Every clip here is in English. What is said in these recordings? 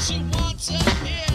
she wants to hear.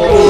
And